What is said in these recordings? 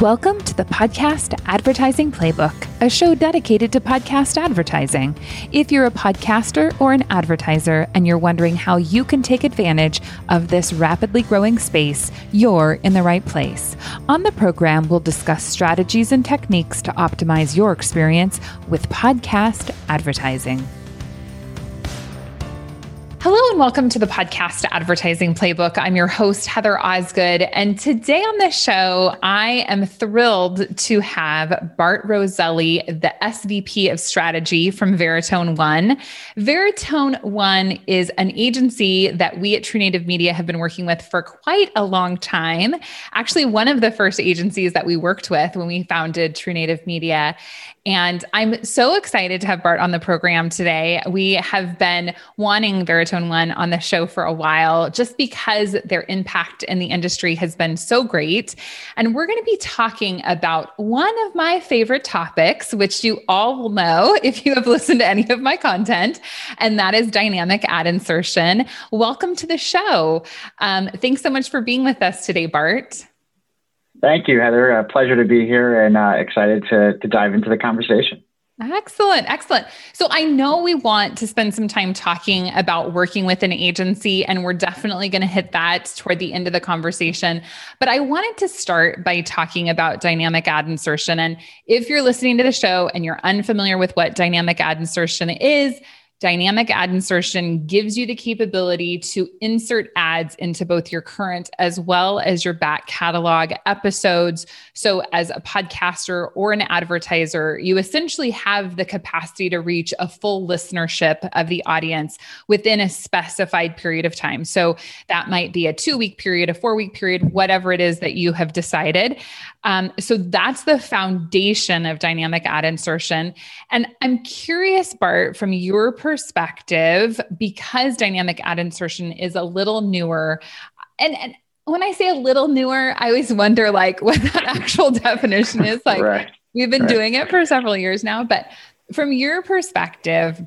Welcome to the Podcast Advertising Playbook, a show dedicated to podcast advertising. If you're a podcaster or an advertiser and you're wondering how you can take advantage of this rapidly growing space, you're in the right place. On the program, we'll discuss strategies and techniques to optimize your experience with podcast advertising. Hello and welcome to the podcast Advertising Playbook. I'm your host, Heather Osgood. And today on the show, I am thrilled to have Bart Roselli, the SVP of Strategy from Veritone One. Veritone One is an agency that we at True Native Media have been working with for quite a long time. Actually, one of the first agencies that we worked with when we founded True Native Media. And I'm so excited to have Bart on the program today. We have been wanting Veritone One on the show for a while just because their impact in the industry has been so great. And we're going to be talking about one of my favorite topics, which you all will know if you have listened to any of my content, and that is dynamic ad insertion. Welcome to the show. Um, thanks so much for being with us today, Bart. Thank you, Heather. A pleasure to be here and uh, excited to, to dive into the conversation. Excellent. Excellent. So I know we want to spend some time talking about working with an agency, and we're definitely going to hit that toward the end of the conversation. But I wanted to start by talking about dynamic ad insertion. And if you're listening to the show and you're unfamiliar with what dynamic ad insertion is, Dynamic ad insertion gives you the capability to insert ads into both your current as well as your back catalog episodes. So, as a podcaster or an advertiser, you essentially have the capacity to reach a full listenership of the audience within a specified period of time. So, that might be a two week period, a four week period, whatever it is that you have decided. Um, so, that's the foundation of dynamic ad insertion. And I'm curious, Bart, from your perspective, because dynamic ad insertion is a little newer, and, and when I say a little newer, I always wonder like what that actual definition is. Like right. we've been right. doing it for several years now, but from your perspective,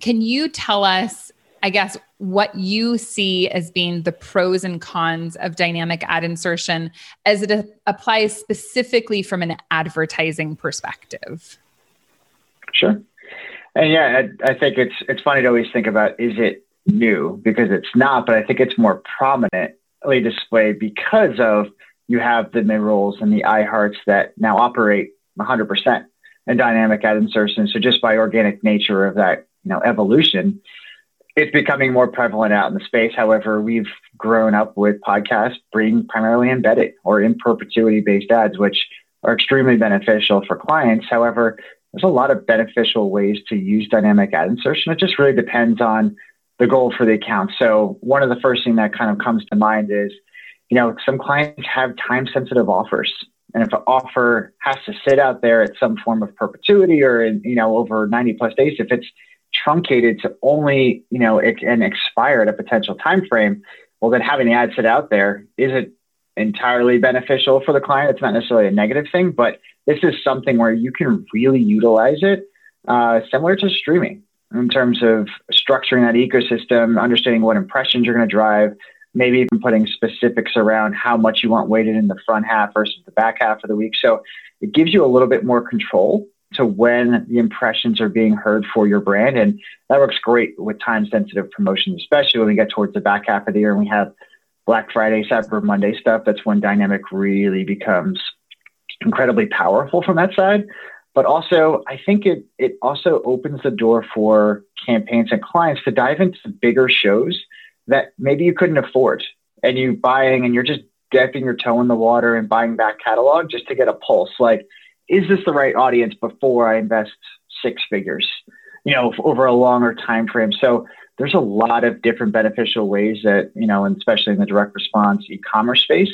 can you tell us, I guess, what you see as being the pros and cons of dynamic ad insertion as it applies specifically from an advertising perspective? Sure. And yeah, I, I think it's it's funny to always think about is it new because it's not, but I think it's more prominently displayed because of you have the Midrolls and the iHearts that now operate 100% in dynamic ad insertion. So just by organic nature of that, you know, evolution, it's becoming more prevalent out in the space. However, we've grown up with podcasts being primarily embedded or in perpetuity based ads, which are extremely beneficial for clients. However, there's a lot of beneficial ways to use dynamic ad insertion. It just really depends on the goal for the account. So one of the first thing that kind of comes to mind is, you know, some clients have time sensitive offers. And if an offer has to sit out there at some form of perpetuity or, in, you know, over 90 plus days, if it's truncated to only, you know, it, and expire at a potential time frame, well, then having the ad sit out there isn't entirely beneficial for the client. It's not necessarily a negative thing, but this is something where you can really utilize it, uh, similar to streaming in terms of structuring that ecosystem, understanding what impressions you're going to drive, maybe even putting specifics around how much you want weighted in the front half versus the back half of the week. So it gives you a little bit more control to when the impressions are being heard for your brand. And that works great with time sensitive promotions, especially when we get towards the back half of the year and we have Black Friday, Cyber Monday stuff. That's when dynamic really becomes incredibly powerful from that side. But also, I think it it also opens the door for campaigns and clients to dive into bigger shows that maybe you couldn't afford, and you buying and you're just dipping your toe in the water and buying back catalog just to get a pulse. Like, is this the right audience before I invest six figures? You know, over a longer time frame. So there's a lot of different beneficial ways that you know, and especially in the direct response e-commerce space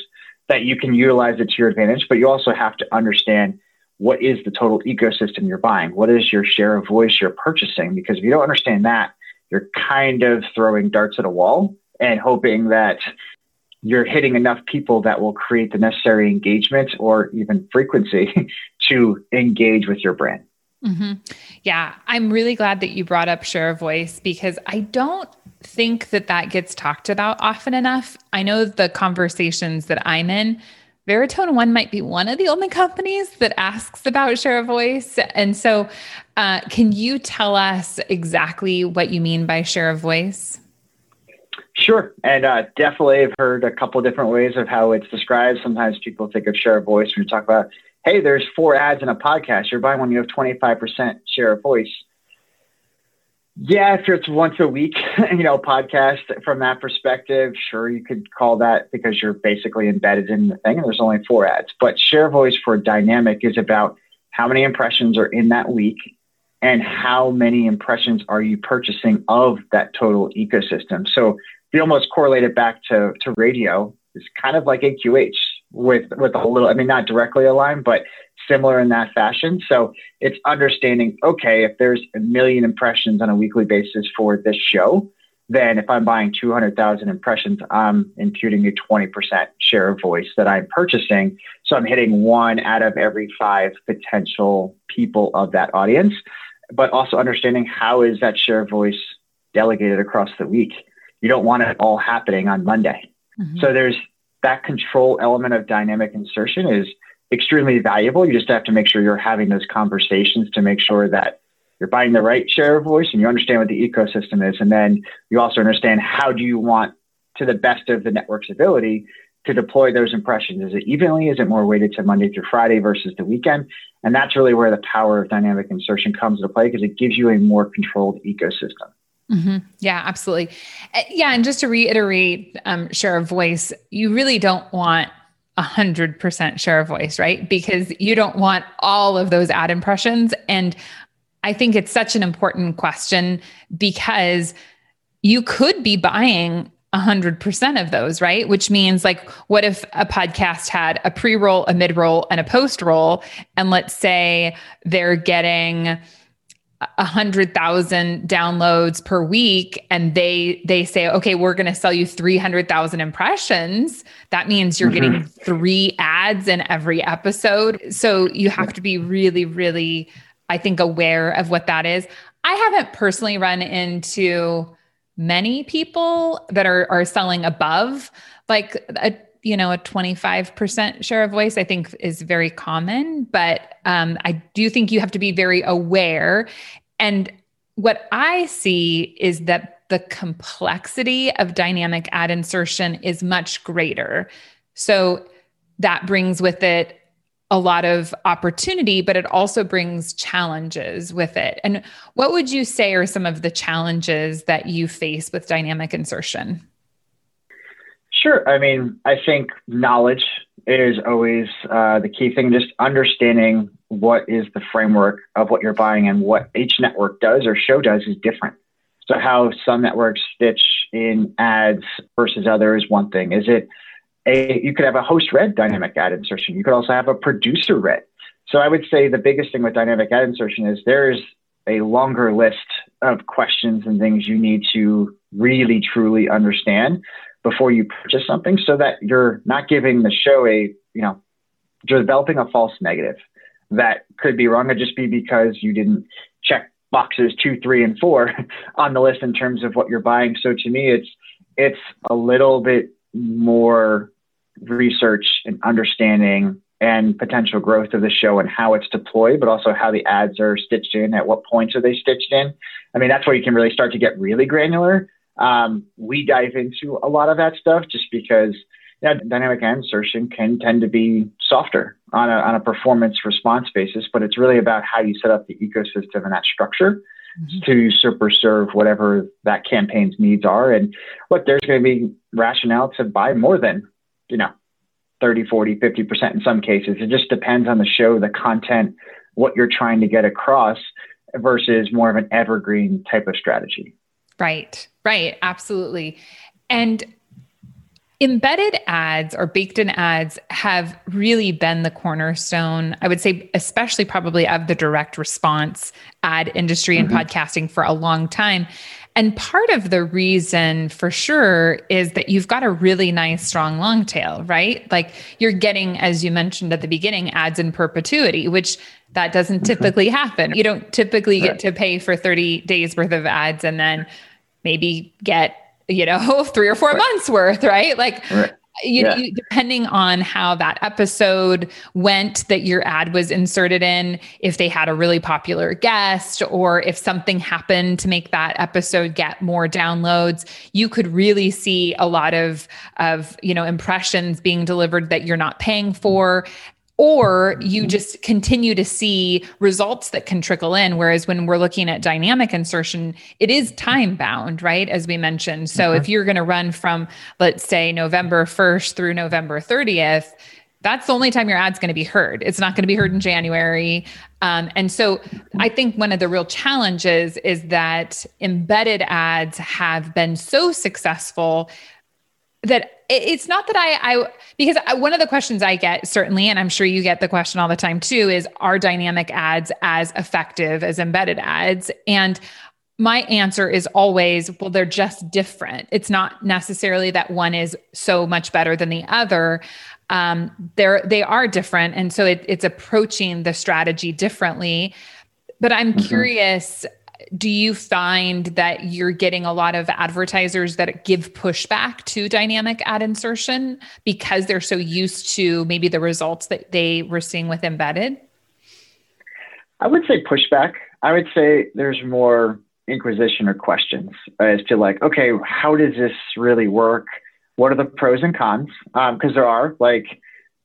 that you can utilize it to your advantage, but you also have to understand what is the total ecosystem you're buying? What is your share of voice you're purchasing? Because if you don't understand that, you're kind of throwing darts at a wall and hoping that you're hitting enough people that will create the necessary engagement or even frequency to engage with your brand. Mm-hmm. Yeah, I'm really glad that you brought up share of voice because I don't think that that gets talked about often enough. I know the conversations that I'm in, Veritone One might be one of the only companies that asks about share of voice. And so, uh, can you tell us exactly what you mean by share of voice? Sure. And uh, definitely I've heard a couple different ways of how it's described. Sometimes people think of share of voice when you talk about, hey, there's four ads in a podcast. You're buying one, you have 25% share of voice. Yeah, if it's once a week, you know, podcast from that perspective, sure, you could call that because you're basically embedded in the thing and there's only four ads. But share voice for dynamic is about how many impressions are in that week and how many impressions are you purchasing of that total ecosystem. So we almost correlate it back to, to radio. It's kind of like AQH with with a little, I mean, not directly aligned, but similar in that fashion. So it's understanding, okay, if there's a million impressions on a weekly basis for this show, then if I'm buying 200,000 impressions, I'm imputing a 20% share of voice that I'm purchasing. So I'm hitting one out of every five potential people of that audience, but also understanding how is that share of voice delegated across the week. You don't want it all happening on Monday. Mm-hmm. So there's that control element of dynamic insertion is extremely valuable. You just have to make sure you're having those conversations to make sure that you're buying the right share of voice and you understand what the ecosystem is. And then you also understand how do you want to the best of the network's ability to deploy those impressions? Is it evenly? Is it more weighted to Monday through Friday versus the weekend? And that's really where the power of dynamic insertion comes into play because it gives you a more controlled ecosystem. Mm-hmm. Yeah, absolutely. Uh, yeah. And just to reiterate, um, share of voice, you really don't want a hundred percent share of voice, right? Because you don't want all of those ad impressions. And I think it's such an important question because you could be buying a hundred percent of those, right? Which means like, what if a podcast had a pre-roll, a mid-roll, and a post-roll? And let's say they're getting a hundred thousand downloads per week and they they say okay we're going to sell you 300000 impressions. That means you're mm-hmm. getting three ads in every episode. So you have to be really really i think aware of what that is. I haven't personally run into many people that are are selling above. Like a you know a 25% share of voice i think is very common but um, i do think you have to be very aware and what i see is that the complexity of dynamic ad insertion is much greater so that brings with it a lot of opportunity, but it also brings challenges with it. And what would you say are some of the challenges that you face with dynamic insertion? Sure. I mean, I think knowledge is always uh, the key thing, just understanding what is the framework of what you're buying and what each network does or show does is different. So, how some networks stitch in ads versus others, is one thing. Is it a, you could have a host red dynamic ad insertion. You could also have a producer red. So, I would say the biggest thing with dynamic ad insertion is there's a longer list of questions and things you need to really truly understand before you purchase something so that you're not giving the show a, you know, developing a false negative that could be wrong. It just be because you didn't check boxes two, three, and four on the list in terms of what you're buying. So to me, it's, it's a little bit more research and understanding and potential growth of the show and how it's deployed, but also how the ads are stitched in, at what points are they stitched in. I mean, that's where you can really start to get really granular. Um, we dive into a lot of that stuff just because yeah, dynamic ad insertion can tend to be softer on a, on a performance response basis, but it's really about how you set up the ecosystem and that structure mm-hmm. to super serve whatever that campaign's needs are. And look, there's going to be rationale to buy more than, you know, 30, 40, 50% in some cases. It just depends on the show, the content, what you're trying to get across versus more of an evergreen type of strategy. Right, right, absolutely. And embedded ads or baked in ads have really been the cornerstone, I would say, especially probably of the direct response ad industry and mm-hmm. podcasting for a long time. And part of the reason for sure is that you've got a really nice, strong long tail, right? Like you're getting, as you mentioned at the beginning, ads in perpetuity, which that doesn't mm-hmm. typically happen. You don't typically get to pay for 30 days worth of ads and then maybe get, you know, three or four right. months worth, right? Like, right. you, yeah. you, depending on how that episode went that your ad was inserted in, if they had a really popular guest or if something happened to make that episode get more downloads, you could really see a lot of of you know impressions being delivered that you're not paying for or you just continue to see results that can trickle in. Whereas when we're looking at dynamic insertion it is time bound right? As we mentioned. So mm-hmm. if you're going to run from let's say november 1st through november 30th that's the only time your ad's going to be heard. It's not going to be heard in january. Um, and so i think one of the real challenges is that embedded ads have been so successful that it's not that I, I because one of the questions I get certainly, and I'm sure you get the question all the time too, is are dynamic ads as effective as embedded ads? And my answer is always, well, they're just different. It's not necessarily that one is so much better than the other. Um, they're they are different, and so it, it's approaching the strategy differently. But I'm mm-hmm. curious do you find that you're getting a lot of advertisers that give pushback to dynamic ad insertion because they're so used to maybe the results that they were seeing with embedded? I would say pushback. I would say there's more inquisition or questions as to like, okay, how does this really work? What are the pros and cons? Because um, there are like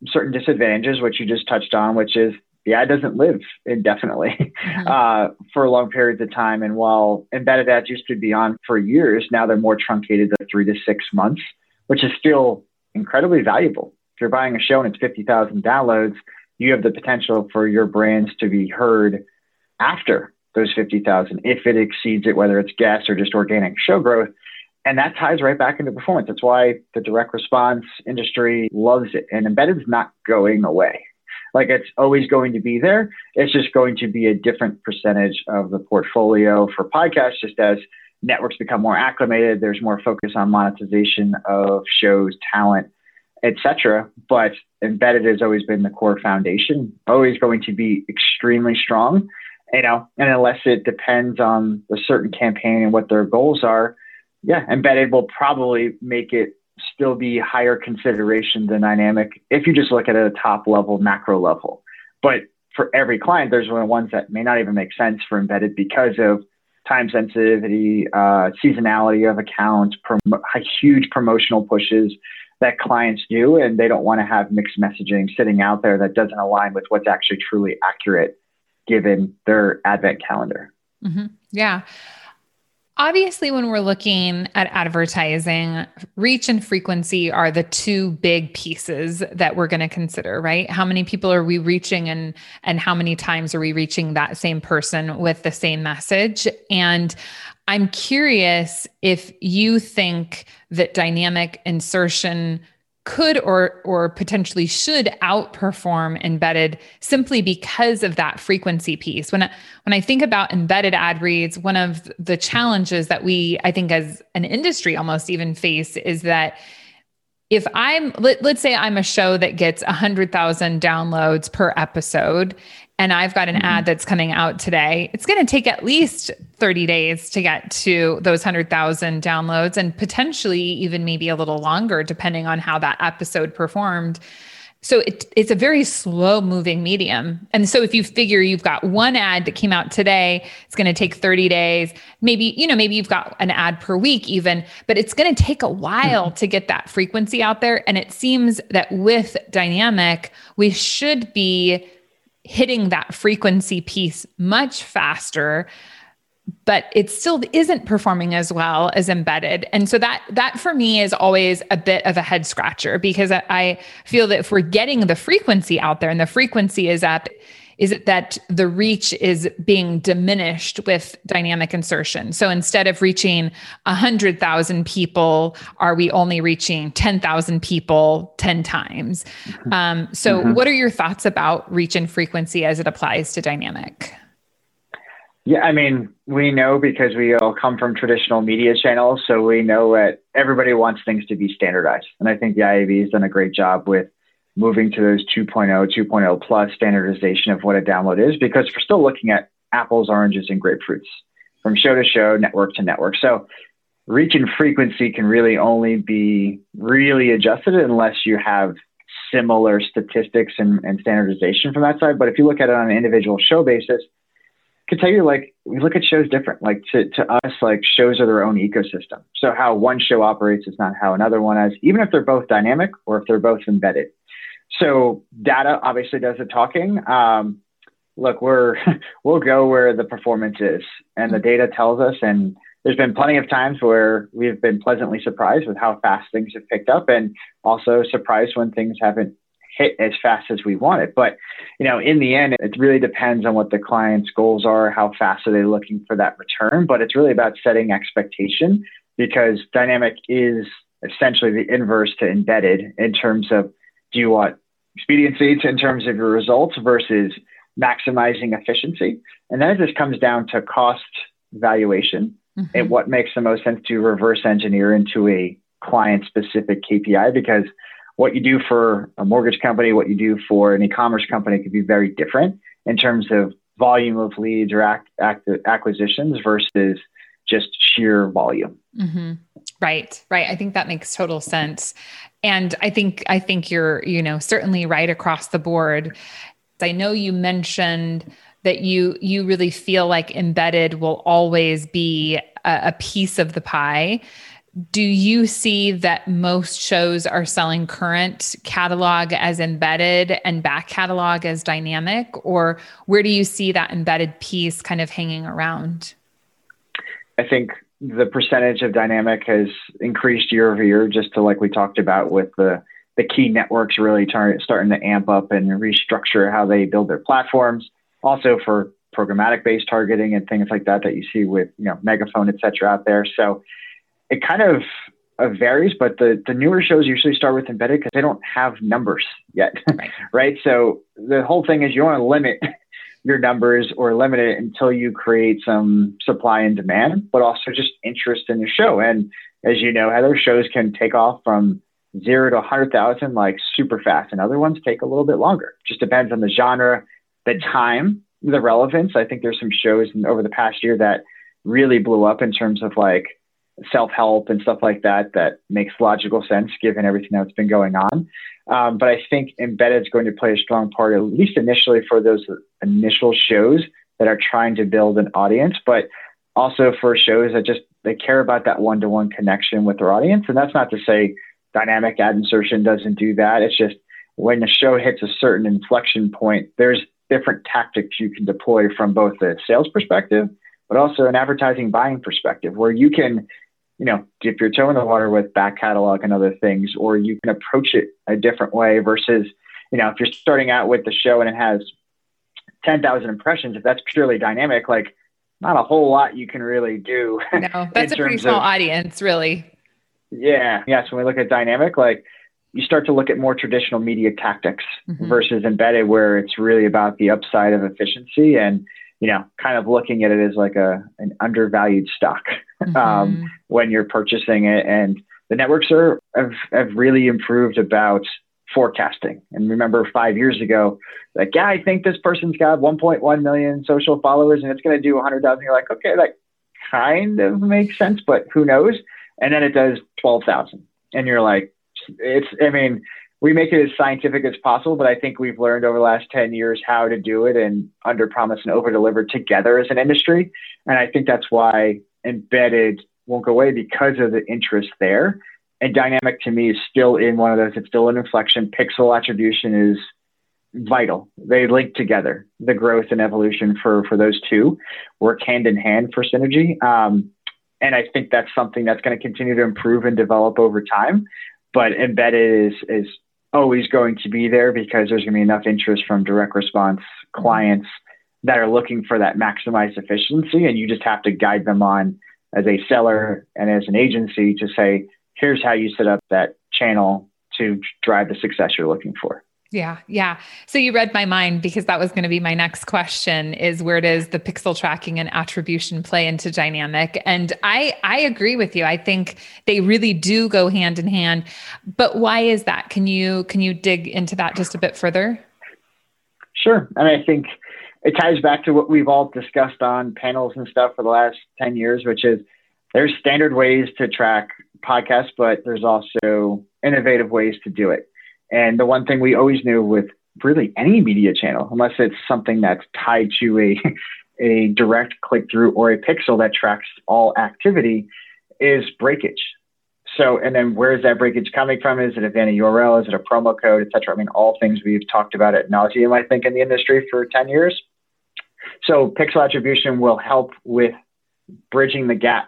certain disadvantages, which you just touched on, which is the ad doesn't live indefinitely mm-hmm. uh, for long periods of time. And while embedded ads used to be on for years, now they're more truncated to three to six months, which is still incredibly valuable. If you're buying a show and it's 50,000 downloads, you have the potential for your brands to be heard after those 50,000 if it exceeds it, whether it's guests or just organic show growth. And that ties right back into performance. That's why the direct response industry loves it. And embedded is not going away. Like it's always going to be there. It's just going to be a different percentage of the portfolio for podcasts, just as networks become more acclimated. There's more focus on monetization of shows, talent, etc. But embedded has always been the core foundation, always going to be extremely strong. You know, and unless it depends on a certain campaign and what their goals are, yeah, embedded will probably make it still be higher consideration than dynamic if you just look at it at a top level, macro level. But for every client, there's ones that may not even make sense for embedded because of time sensitivity, uh, seasonality of accounts, prom- huge promotional pushes that clients do, and they don't want to have mixed messaging sitting out there that doesn't align with what's actually truly accurate given their advent calendar. Mm-hmm. Yeah. Obviously, when we're looking at advertising, reach and frequency are the two big pieces that we're going to consider, right? How many people are we reaching and and how many times are we reaching that same person with the same message? And I'm curious if you think that dynamic insertion could or or potentially should outperform embedded simply because of that frequency piece. When I, when I think about embedded ad reads, one of the challenges that we I think as an industry almost even face is that if I'm let, us say I'm a show that gets 100,000 downloads per episode and I've got an mm-hmm. ad that's coming out today, it's going to take at least 30 days to get to those 100,000 downloads and potentially even maybe a little longer, depending on how that episode performed. So it, it's a very slow moving medium. And so if you figure you've got one ad that came out today, it's going to take 30 days. Maybe, you know, maybe you've got an ad per week even, but it's going to take a while mm-hmm. to get that frequency out there. And it seems that with dynamic, we should be hitting that frequency piece much faster but it still isn't performing as well as embedded. And so that that for me is always a bit of a head scratcher because i feel that if we're getting the frequency out there and the frequency is up is it that the reach is being diminished with dynamic insertion? So instead of reaching 100,000 people, are we only reaching 10,000 people 10 times? Mm-hmm. Um, so, mm-hmm. what are your thoughts about reach and frequency as it applies to dynamic? Yeah, I mean, we know because we all come from traditional media channels, so we know that everybody wants things to be standardized. And I think the IAB has done a great job with moving to those 2.0, 2.0 plus standardization of what a download is because we're still looking at apples, oranges, and grapefruits from show to show, network to network. So reach and frequency can really only be really adjusted unless you have similar statistics and, and standardization from that side. But if you look at it on an individual show basis, I can tell you like we look at shows different. Like to, to us, like shows are their own ecosystem. So how one show operates is not how another one is, even if they're both dynamic or if they're both embedded. So data obviously does the talking. Um, look, we're we'll go where the performance is, and the data tells us. And there's been plenty of times where we've been pleasantly surprised with how fast things have picked up, and also surprised when things haven't hit as fast as we want it. But, you know, in the end, it really depends on what the client's goals are, how fast are they looking for that return. But it's really about setting expectation because dynamic is essentially the inverse to embedded in terms of do you want expediency in terms of your results versus maximizing efficiency. And then it just comes down to cost valuation mm-hmm. and what makes the most sense to reverse engineer into a client specific KPI because what you do for a mortgage company, what you do for an e-commerce company could be very different in terms of volume of leads or act, act, acquisitions versus just sheer volume. Mm-hmm. Right, right. I think that makes total sense, and I think I think you're you know certainly right across the board. I know you mentioned that you you really feel like embedded will always be a, a piece of the pie do you see that most shows are selling current catalog as embedded and back catalog as dynamic or where do you see that embedded piece kind of hanging around i think the percentage of dynamic has increased year over year just to like we talked about with the the key networks really tar- starting to amp up and restructure how they build their platforms also for programmatic based targeting and things like that that you see with you know megaphone et cetera out there so it kind of uh, varies, but the, the newer shows usually start with embedded because they don't have numbers yet, right. right? So the whole thing is you want to limit your numbers or limit it until you create some supply and demand, but also just interest in the show. And as you know, other shows can take off from zero to 100,000 like super fast, and other ones take a little bit longer. Just depends on the genre, the time, the relevance. I think there's some shows over the past year that really blew up in terms of like self help and stuff like that that makes logical sense given everything that's been going on. Um, but I think embedded is going to play a strong part, at least initially, for those initial shows that are trying to build an audience, but also for shows that just they care about that one to one connection with their audience. And that's not to say dynamic ad insertion doesn't do that. It's just when the show hits a certain inflection point, there's different tactics you can deploy from both a sales perspective, but also an advertising buying perspective, where you can you know, dip your toe in the water with back catalog and other things, or you can approach it a different way versus, you know, if you're starting out with the show and it has 10,000 impressions, if that's purely dynamic, like not a whole lot you can really do. No, that's a pretty small of, audience, really. Yeah. Yes. When we look at dynamic, like you start to look at more traditional media tactics mm-hmm. versus embedded, where it's really about the upside of efficiency and, you know, kind of looking at it as like a an undervalued stock um, mm-hmm. um, when you're purchasing it. And the networks are have, have really improved about forecasting. And remember, five years ago, like, yeah, I think this person's got 1.1 million social followers, and it's going to do 100,000. You're like, okay, that kind of makes sense, but who knows? And then it does 12,000, and you're like, it's. I mean, we make it as scientific as possible, but I think we've learned over the last 10 years how to do it and under promise and over deliver together as an industry. And I think that's why embedded won't go away because of the interest there. And dynamic to me is still in one of those, it's still an inflection. Pixel attribution is vital. They link together. The growth and evolution for, for those two work hand in hand for synergy. Um, and I think that's something that's going to continue to improve and develop over time. But embedded is, is always going to be there because there's going to be enough interest from direct response clients that are looking for that maximized efficiency. And you just have to guide them on as a seller and as an agency to say, here's how you set up that channel to drive the success you're looking for. Yeah, yeah. So you read my mind because that was going to be my next question is where does the pixel tracking and attribution play into dynamic? And I I agree with you. I think they really do go hand in hand. But why is that? Can you can you dig into that just a bit further? Sure. And I think it ties back to what we've all discussed on panels and stuff for the last 10 years, which is there's standard ways to track podcasts, but there's also innovative ways to do it. And the one thing we always knew with really any media channel, unless it's something that's tied to a, a direct click through or a pixel that tracks all activity, is breakage. So, and then where's that breakage coming from? Is it a vanity URL? Is it a promo code, et cetera? I mean, all things we've talked about at nauseum, I think, in the industry for 10 years. So pixel attribution will help with bridging the gap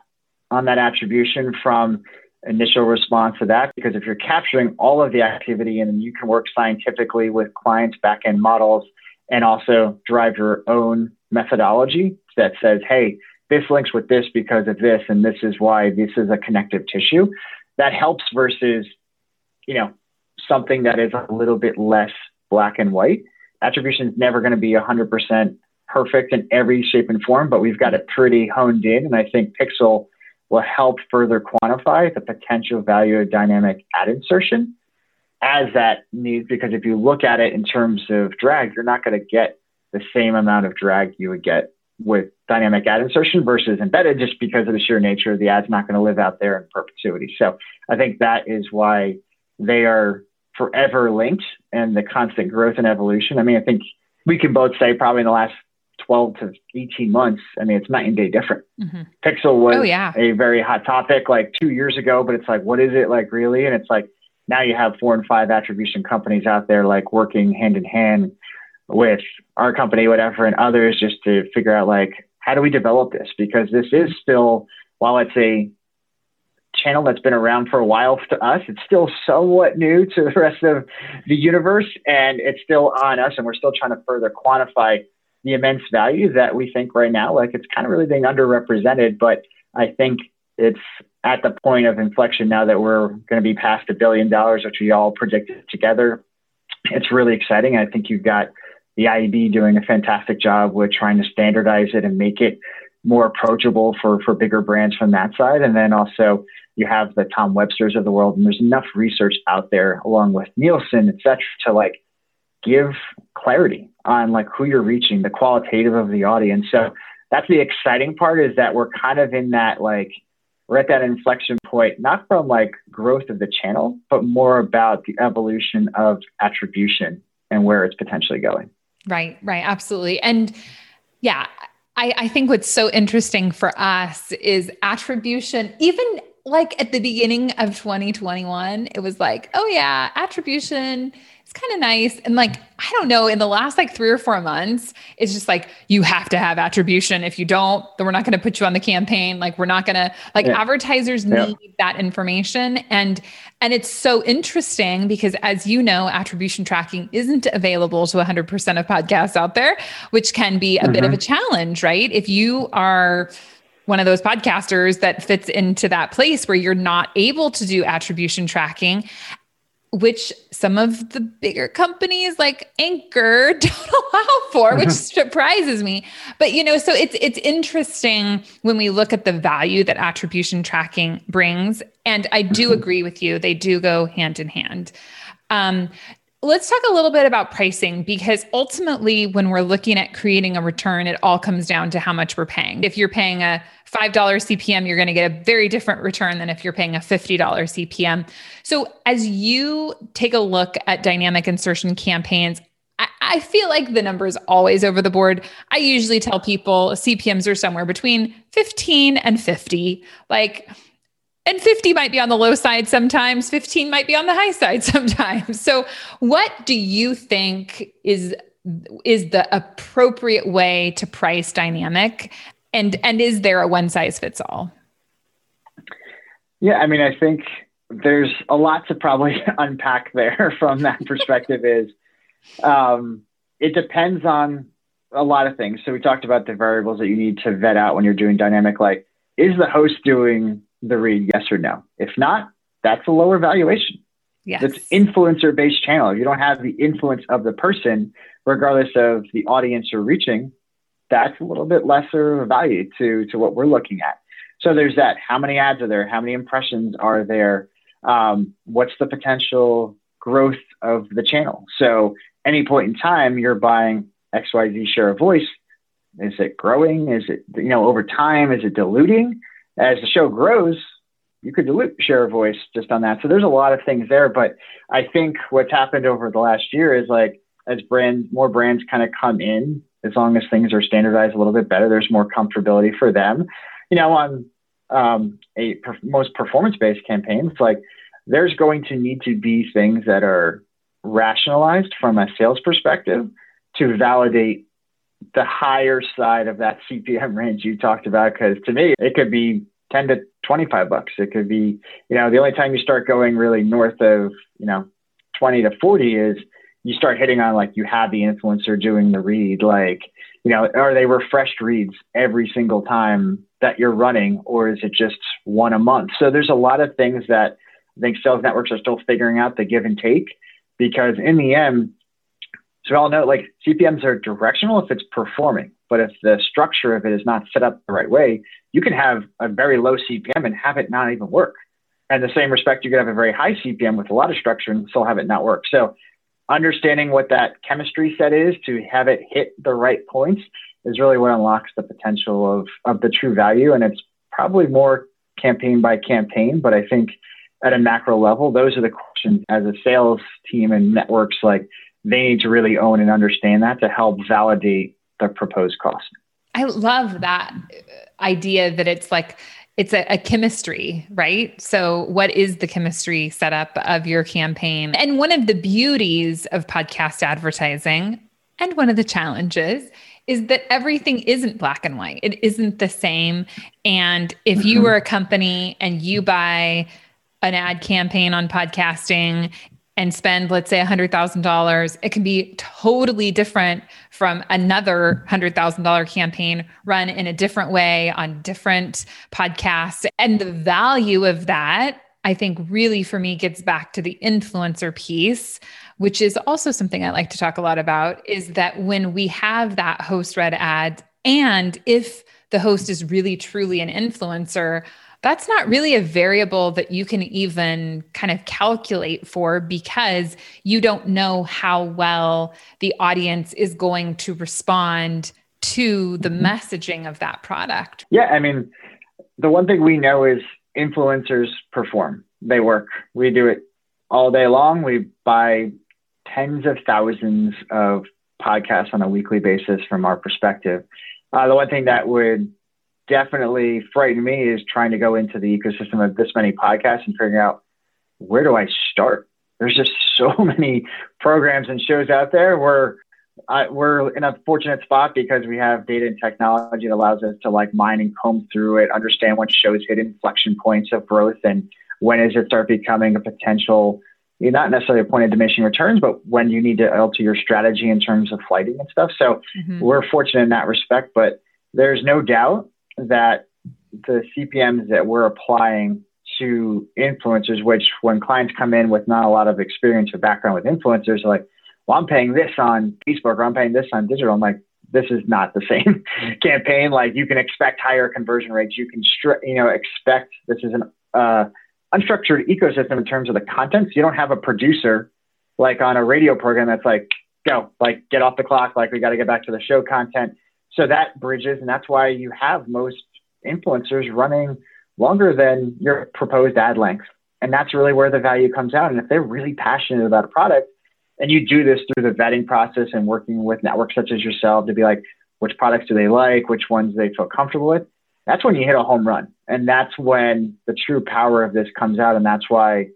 on that attribution from initial response to that because if you're capturing all of the activity and you can work scientifically with clients backend models and also drive your own methodology that says hey this links with this because of this and this is why this is a connective tissue that helps versus you know something that is a little bit less black and white. Attribution is never going to be 100% perfect in every shape and form but we've got it pretty honed in and i think pixel will help further quantify the potential value of dynamic ad insertion as that needs, because if you look at it in terms of drag, you're not going to get the same amount of drag you would get with dynamic ad insertion versus embedded just because of the sheer nature of the ad's not going to live out there in perpetuity. So I think that is why they are forever linked and the constant growth and evolution. I mean, I think we can both say probably in the last 12 to 18 months, I mean, it's night and day different. Mm-hmm. Pixel was oh, yeah. a very hot topic like two years ago, but it's like, what is it like really? And it's like, now you have four and five attribution companies out there like working hand in hand with our company, whatever, and others just to figure out like, how do we develop this? Because this is still, while it's a channel that's been around for a while to us, it's still somewhat new to the rest of the universe and it's still on us and we're still trying to further quantify the immense value that we think right now, like it's kind of really being underrepresented. But I think it's at the point of inflection now that we're going to be past a billion dollars, which we all predicted together. It's really exciting. I think you've got the IAB doing a fantastic job with trying to standardize it and make it more approachable for, for bigger brands from that side. And then also you have the Tom Websters of the world, and there's enough research out there along with Nielsen, et cetera, to like give clarity on like who you're reaching, the qualitative of the audience. So that's the exciting part is that we're kind of in that like we're at that inflection point, not from like growth of the channel, but more about the evolution of attribution and where it's potentially going. Right, right, absolutely. And yeah, I, I think what's so interesting for us is attribution, even like at the beginning of 2021, it was like, oh yeah, attribution it's kind of nice. And like, I don't know, in the last like three or four months, it's just like, you have to have attribution. If you don't, then we're not going to put you on the campaign. Like, we're not going to, like, yeah. advertisers yeah. need that information. And, and it's so interesting because as you know, attribution tracking isn't available to 100% of podcasts out there, which can be a mm-hmm. bit of a mm-hmm. challenge, right? If you are, one of those podcasters that fits into that place where you're not able to do attribution tracking which some of the bigger companies like Anchor don't allow for, which surprises me. But you know, so it's it's interesting when we look at the value that attribution tracking brings, and I do agree with you; they do go hand in hand. Um, let's talk a little bit about pricing because ultimately, when we're looking at creating a return, it all comes down to how much we're paying. If you're paying a $5 CPM, you're going to get a very different return than if you're paying a $50 CPM. So, as you take a look at dynamic insertion campaigns, I, feel like the number is always over the board. I usually tell people CPMs are somewhere between 15 and 50. Like, and 50 might be on the low side sometimes, 15 might be on the high side sometimes. So, what do you think is is the appropriate way to price dynamic and and is there a one size fits all? Yeah, I mean, I think there's a lot to probably unpack there from that perspective. is um, it depends on a lot of things. So we talked about the variables that you need to vet out when you're doing dynamic. Like, is the host doing the read? Yes or no. If not, that's a lower valuation. Yes. that's influencer based channel. You don't have the influence of the person, regardless of the audience you're reaching that's a little bit lesser of a value to to what we're looking at. So there's that. How many ads are there? How many impressions are there? Um, what's the potential growth of the channel? So any point in time, you're buying XYZ share of voice. Is it growing? Is it you know over time? Is it diluting? As the show grows, you could dilute share of voice just on that. So there's a lot of things there. But I think what's happened over the last year is like as brands, more brands kind of come in, as long as things are standardized a little bit better, there's more comfortability for them. You know, on um, a per- most performance based campaigns, like there's going to need to be things that are rationalized from a sales perspective to validate the higher side of that CPM range you talked about. Because to me, it could be 10 to 25 bucks. It could be, you know, the only time you start going really north of, you know, 20 to 40 is you start hitting on like you have the influencer doing the read, like, you know, are they refreshed reads every single time that you're running, or is it just one a month? So there's a lot of things that I think sales networks are still figuring out the give and take because in the end, so we all know like CPMs are directional if it's performing, but if the structure of it is not set up the right way, you can have a very low CPM and have it not even work. And the same respect, you could have a very high CPM with a lot of structure and still have it not work. So understanding what that chemistry set is to have it hit the right points is really what unlocks the potential of, of the true value. And it's probably more campaign by campaign, but I think at a macro level, those are the questions as a sales team and networks like they need to really own and understand that to help validate the proposed cost. I love that idea that it's like it's a, a, chemistry, right? So, what is the chemistry setup of your campaign? And one of the beauties of podcast advertising and one of the challenges is that everything isn't black and white. It isn't the same. And if you mm-hmm. were a company and you buy an ad campaign on podcasting and spend, let's say, $100,000, it can be totally different from another $100,000 campaign run in a different way on different podcasts. And the value of that, I think, really for me gets back to the influencer piece, which is also something I like to talk a lot about is that when we have that host read ad, and if the host is really truly an influencer, that's not really a variable that you can even kind of calculate for because you don't know how well the audience is going to respond to the mm-hmm. messaging of that product. Yeah, I mean, the one thing we know is influencers perform. They work. We do it all day long. We buy tens of thousands of podcasts on a weekly basis from our perspective. Uh, the one thing that would definitely frightened me is trying to go into the ecosystem of this many podcasts and figuring out where do I start? There's just so many programs and shows out there where I, we're in a fortunate spot because we have data and technology that allows us to like mine and comb through it, understand what shows hit inflection points of growth and when does it start becoming a potential, not necessarily a point of diminishing returns, but when you need to alter your strategy in terms of flighting and stuff. So mm-hmm. we're fortunate in that respect, but there's no doubt that the CPMs that we're applying to influencers, which when clients come in with not a lot of experience or background with influencers, are like, well, I'm paying this on Facebook or I'm paying this on digital. I'm like, this is not the same campaign. Like you can expect higher conversion rates. You can, stri- you know, expect this is an uh, unstructured ecosystem in terms of the content. So you don't have a producer like on a radio program that's like, go, like get off the clock. Like we got to get back to the show content. So that bridges, and that's why you have most influencers running longer than your proposed ad length. And that's really where the value comes out. And if they're really passionate about a product, and you do this through the vetting process and working with networks such as yourself to be like, which products do they like, which ones they feel comfortable with, that's when you hit a home run. And that's when the true power of this comes out. And that's why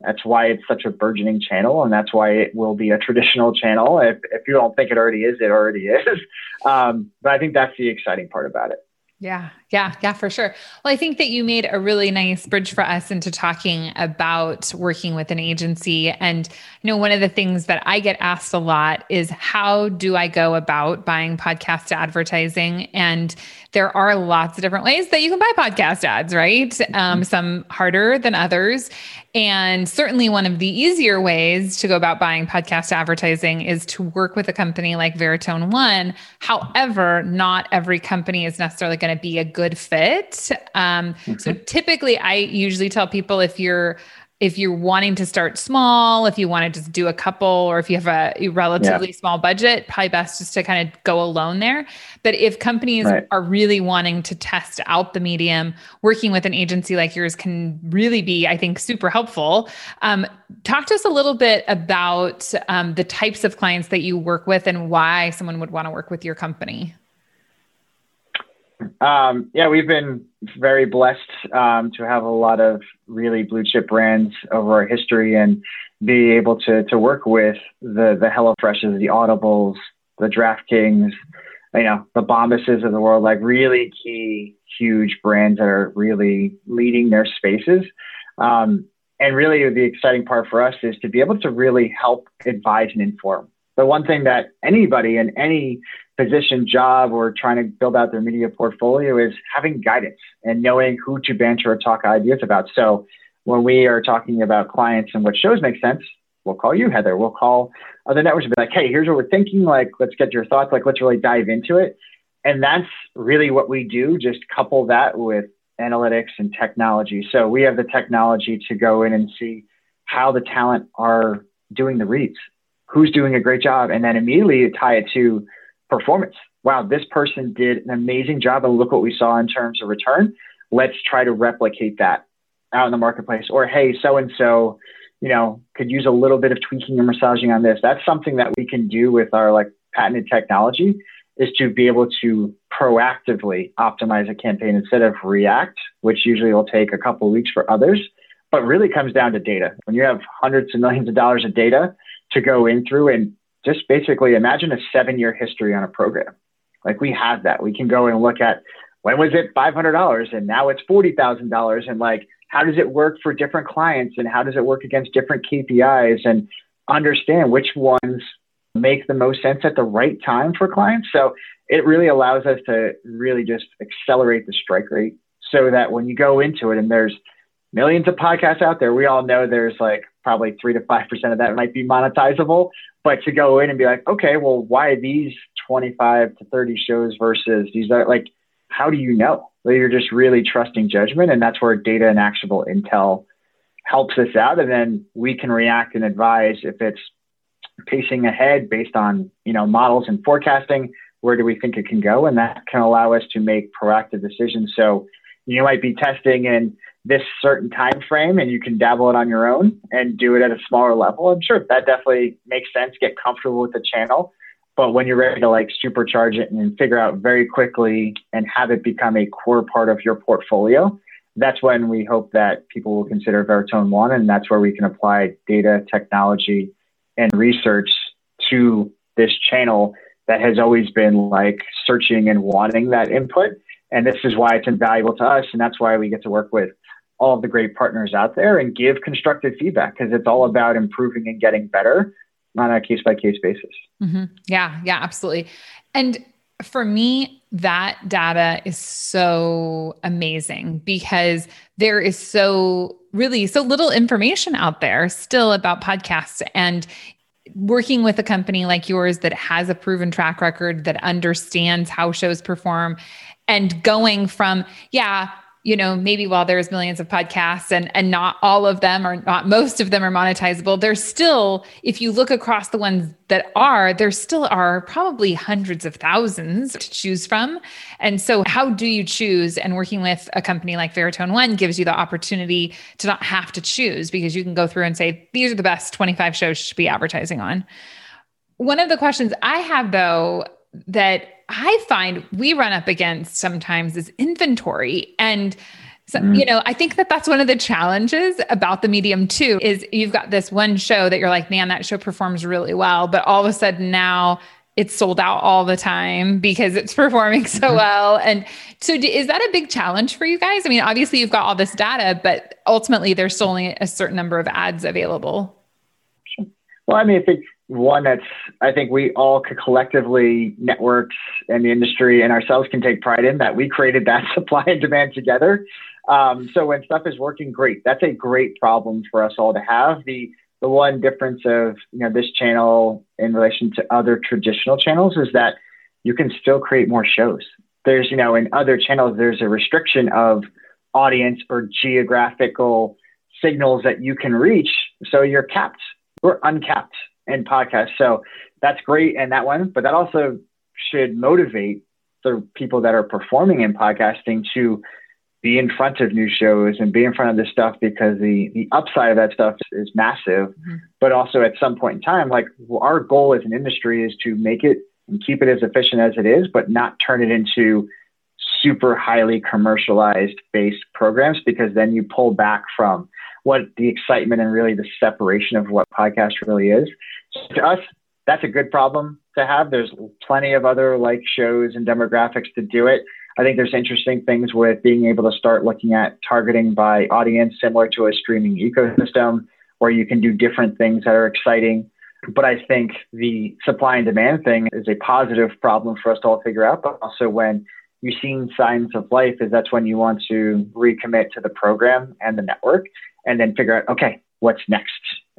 that's why it's such a burgeoning channel, and that's why it will be a traditional channel. If, if you don't think it already is, it already is. Um, but I think that's the exciting part about it. Yeah, yeah, yeah, for sure. Well, I think that you made a really nice bridge for us into talking about working with an agency. And, you know, one of the things that I get asked a lot is how do I go about buying podcast advertising? And there are lots of different ways that you can buy podcast ads, right? Um, some harder than others. And certainly, one of the easier ways to go about buying podcast advertising is to work with a company like Veritone One. However, not every company is necessarily going to be a good fit. Um, mm-hmm. So, typically, I usually tell people if you're if you're wanting to start small, if you want to just do a couple, or if you have a relatively yeah. small budget, probably best just to kind of go alone there. But if companies right. are really wanting to test out the medium, working with an agency like yours can really be, I think, super helpful. Um, talk to us a little bit about um, the types of clients that you work with and why someone would want to work with your company. Um, yeah, we've been very blessed um, to have a lot of really blue chip brands over our history and be able to to work with the the HelloFreshes, the Audibles, the DraftKings, you know, the Bombases of the world, like really key, huge brands that are really leading their spaces. Um, and really, the exciting part for us is to be able to really help advise and inform. The one thing that anybody in any position, job, or trying to build out their media portfolio is having guidance and knowing who to banter or talk ideas about. So when we are talking about clients and what shows make sense, we'll call you, Heather. We'll call other networks and be like, hey, here's what we're thinking. Like, let's get your thoughts. Like, let's really dive into it. And that's really what we do. Just couple that with analytics and technology. So we have the technology to go in and see how the talent are doing the reads, who's doing a great job, and then immediately tie it to performance. Wow, this person did an amazing job, and look what we saw in terms of return. Let's try to replicate that out in the marketplace. Or hey, so and so, you know, could use a little bit of tweaking and massaging on this. That's something that we can do with our like patented technology is to be able to proactively optimize a campaign instead of react, which usually will take a couple of weeks for others. But really comes down to data. When you have hundreds of millions of dollars of data to go in through and just basically imagine a seven year history on a program. Like we have that. We can go and look at when was it $500 and now it's $40,000 and like how does it work for different clients and how does it work against different KPIs and understand which ones make the most sense at the right time for clients. So it really allows us to really just accelerate the strike rate so that when you go into it and there's millions of podcasts out there, we all know there's like probably three to 5% of that might be monetizable. But to go in and be like, okay, well, why these 25 to 30 shows versus these are like, how do you know? Well, you're just really trusting judgment. And that's where data and actionable intel helps us out. And then we can react and advise if it's pacing ahead based on, you know, models and forecasting. Where do we think it can go? And that can allow us to make proactive decisions. So you might be testing in this certain time frame and you can dabble it on your own and do it at a smaller level. I'm sure that definitely makes sense. Get comfortable with the channel. But when you're ready to like supercharge it and figure out very quickly and have it become a core part of your portfolio, that's when we hope that people will consider Veritone One. And that's where we can apply data, technology, and research to this channel that has always been like searching and wanting that input. And this is why it's invaluable to us. And that's why we get to work with all of the great partners out there and give constructive feedback because it's all about improving and getting better on a case by case basis. Mm-hmm. Yeah, yeah, absolutely. And for me, that data is so amazing because there is so really so little information out there still about podcasts. And working with a company like yours that has a proven track record that understands how shows perform and going from, yeah, you know maybe while there's millions of podcasts and and not all of them or not most of them are monetizable there's still if you look across the ones that are there still are probably hundreds of thousands to choose from. And so how do you choose? And working with a company like veritone one gives you the opportunity to not have to choose because you can go through and say these are the best 25 shows should be advertising on. One of the questions i have though that I find we run up against sometimes is inventory. And so, mm. you know, I think that that's one of the challenges about the medium too is you've got this one show that you're like, man, that show performs really well, but all of a sudden now it's sold out all the time because it's performing so mm-hmm. well. And so, is that a big challenge for you guys? I mean, obviously you've got all this data, but ultimately there's still only a certain number of ads available. Well, I mean, I think one that's I think we all collectively networks and the industry and ourselves can take pride in that we created that supply and demand together. Um, so when stuff is working great, that's a great problem for us all to have. The the one difference of you know this channel in relation to other traditional channels is that you can still create more shows. There's you know in other channels there's a restriction of audience or geographical signals that you can reach. So you're capped, you're uncapped in podcasts. So that's great and that one, but that also should motivate the people that are performing in podcasting to be in front of new shows and be in front of this stuff because the the upside of that stuff is massive. Mm-hmm. But also at some point in time, like our goal as an industry is to make it and keep it as efficient as it is, but not turn it into super highly commercialized based programs because then you pull back from what the excitement and really the separation of what podcast really is. To us, that's a good problem to have. There's plenty of other like shows and demographics to do it. I think there's interesting things with being able to start looking at targeting by audience, similar to a streaming ecosystem, where you can do different things that are exciting. But I think the supply and demand thing is a positive problem for us to all figure out. But also, when you're seeing signs of life, is that's when you want to recommit to the program and the network, and then figure out, okay, what's next?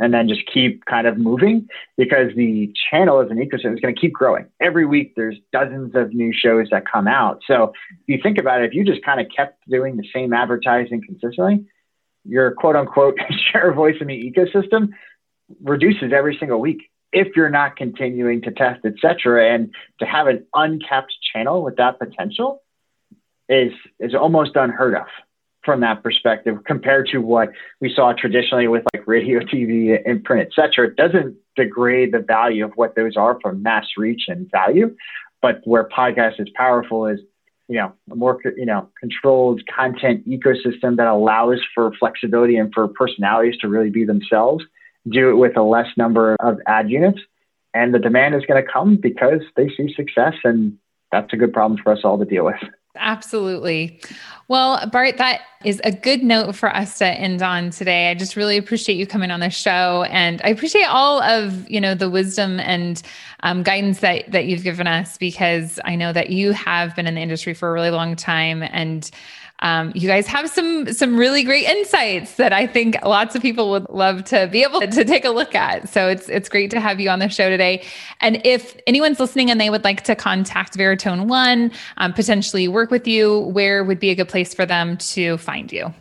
And then just keep kind of moving because the channel as an ecosystem is going to keep growing. Every week there's dozens of new shows that come out. So if you think about it, if you just kind of kept doing the same advertising consistently, your quote unquote share of voice in the ecosystem reduces every single week if you're not continuing to test, et cetera. And to have an uncapped channel with that potential is is almost unheard of from that perspective compared to what we saw traditionally with like radio, TV, and print, et cetera. It doesn't degrade the value of what those are from mass reach and value. But where podcast is powerful is, you know, a more, you know, controlled content ecosystem that allows for flexibility and for personalities to really be themselves, do it with a less number of ad units. And the demand is going to come because they see success. And that's a good problem for us all to deal with. Absolutely. Well, Bart, that is a good note for us to end on today. I just really appreciate you coming on the show, and I appreciate all of you know the wisdom and um, guidance that that you've given us because I know that you have been in the industry for a really long time, and um, you guys have some some really great insights that I think lots of people would love to be able to take a look at. So it's it's great to have you on the show today. And if anyone's listening and they would like to contact Veritone One, um, potentially work with you, where would be a good place for them to find you?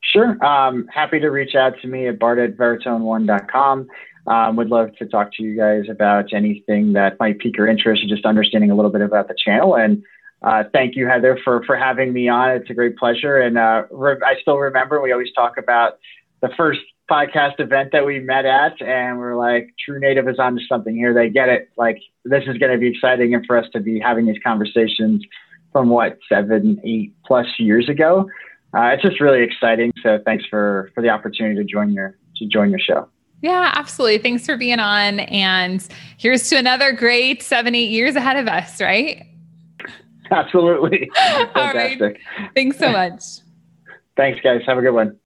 Sure. Um, happy to reach out to me at bart at veritone1.com. Um, would love to talk to you guys about anything that might pique your interest and just understanding a little bit about the channel. And uh, thank you, Heather, for for having me on. It's a great pleasure, and uh, re- I still remember we always talk about the first podcast event that we met at, and we're like, True Native is onto something here. They get it. Like this is going to be exciting, and for us to be having these conversations from what seven, eight plus years ago, uh, it's just really exciting. So thanks for for the opportunity to join your to join your show. Yeah, absolutely. Thanks for being on. And here's to another great seven, eight years ahead of us, right? Absolutely. Fantastic. Thanks so much. Thanks, guys. Have a good one.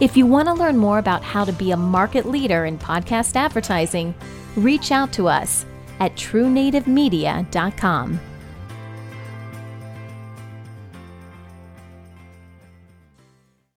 If you want to learn more about how to be a market leader in podcast advertising, reach out to us at truenativemedia.com.